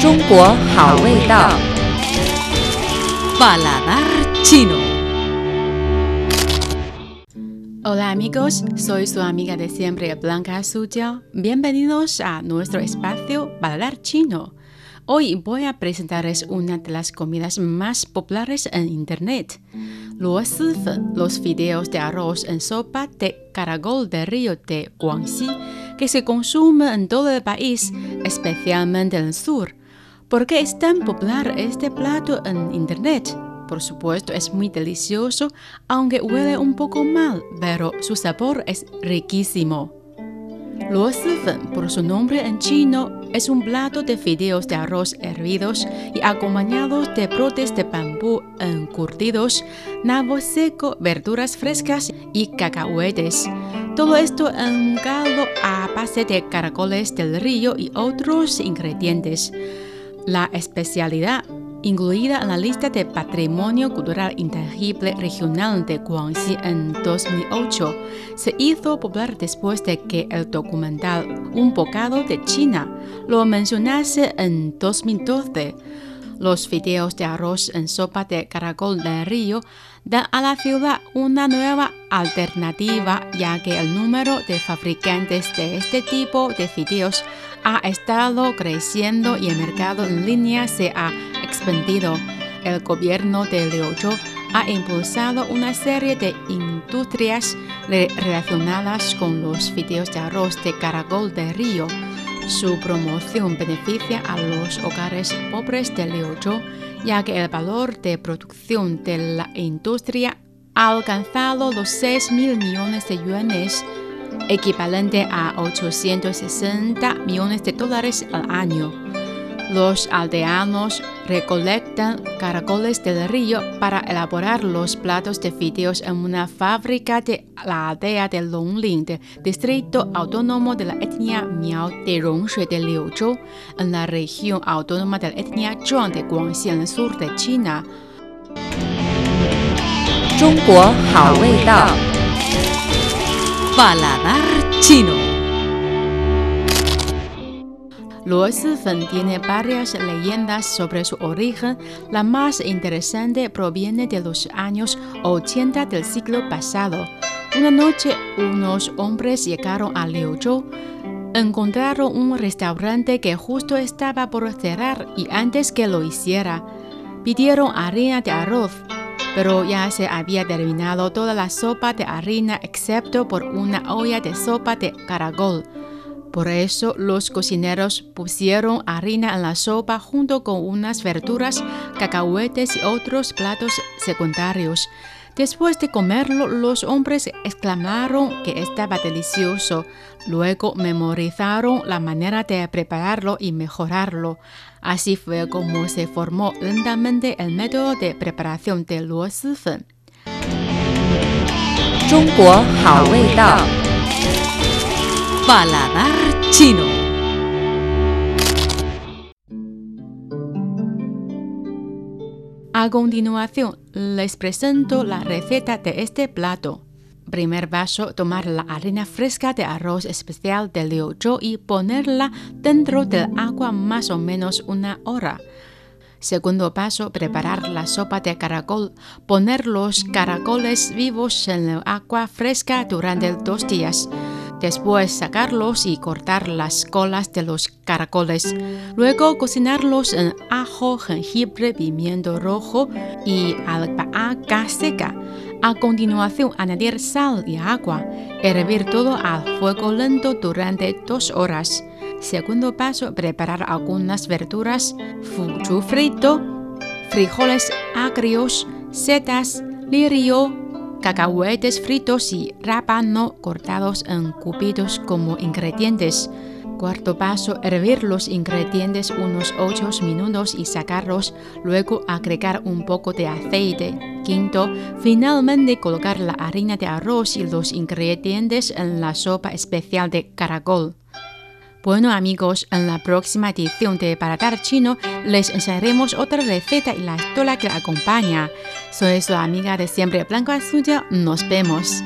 中国好味道。 Paladar chino. Hola amigos, soy su amiga de siempre Blanca Suyao. Bienvenidos a nuestro espacio Paladar chino. Hoy voy a presentarles una de las comidas más populares en internet. Los los fideos de arroz en sopa de caracol de río de Guangxi, que se consume en todo el país, especialmente en el sur. ¿Por qué es tan popular este plato en internet? Por supuesto, es muy delicioso, aunque huele un poco mal, pero su sabor es riquísimo. Luo Sifen, por su nombre en chino, es un plato de fideos de arroz hervidos y acompañados de brotes de bambú encurtidos, nabo seco, verduras frescas y cacahuetes. Todo esto en caldo a base de caracoles del río y otros ingredientes. La especialidad incluida en la lista de Patrimonio Cultural Intangible Regional de Guangxi en 2008, se hizo popular después de que el documental Un bocado de China lo mencionase en 2012. Los fideos de arroz en sopa de caracol del río dan a la ciudad una nueva alternativa ya que el número de fabricantes de este tipo de fideos ha estado creciendo y el mercado en línea se ha expandido. El gobierno de Liuzhou ha impulsado una serie de industrias relacionadas con los fideos de arroz de caracol de río. Su promoción beneficia a los hogares pobres de Liuzhou, ya que el valor de producción de la industria ha alcanzado los 6 mil millones de yuanes, equivalente a 860 millones de dólares al año. Los aldeanos recolectan caracoles del río para elaborar los platos de fideos en una fábrica de la aldea de Longling, distrito autónomo de la etnia Miao de Rongshui de Liuzhou, en la región autónoma de la etnia Zhuang de Guangxi, en el sur de China. Paladar chino. Luo Sifen tiene varias leyendas sobre su origen. La más interesante proviene de los años 80 del siglo pasado. Una noche, unos hombres llegaron a Liuzhou. Encontraron un restaurante que justo estaba por cerrar y antes que lo hiciera, pidieron harina de arroz pero ya se había terminado toda la sopa de harina excepto por una olla de sopa de caracol. Por eso los cocineros pusieron harina en la sopa junto con unas verduras, cacahuetes y otros platos secundarios. Después de comerlo, los hombres exclamaron que estaba delicioso. Luego memorizaron la manera de prepararlo y mejorarlo. Así fue como se formó lentamente el método de preparación de luo Sifen. 中国好味道。 Paladar chino. A continuación, les presento la receta de este plato. Primer paso, tomar la harina fresca de arroz especial de Liuzhou y ponerla dentro del agua más o menos una hora. Segundo paso, preparar la sopa de caracol. Poner los caracoles vivos en el agua fresca durante dos días. Después sacarlos y cortar las colas de los caracoles. Luego cocinarlos en ajo, jengibre, pimiento rojo y albahaca seca. A continuación, añadir sal y agua. Hervir todo a fuego lento durante dos horas. Segundo paso, preparar algunas verduras, fuchu frito, frijoles agrios, setas, lirio, cacahuetes fritos y rábano cortados en cubitos como ingredientes. Cuarto paso, hervir los ingredientes unos 8 minutos y sacarlos, luego agregar un poco de aceite. Quinto, finalmente colocar la harina de arroz y los ingredientes en la sopa especial de caracol. Bueno amigos, en la próxima edición de Paladar Chino les enseñaremos otra receta y la historia que la acompaña. Soy su amiga de siempre Blanca Suya, nos vemos.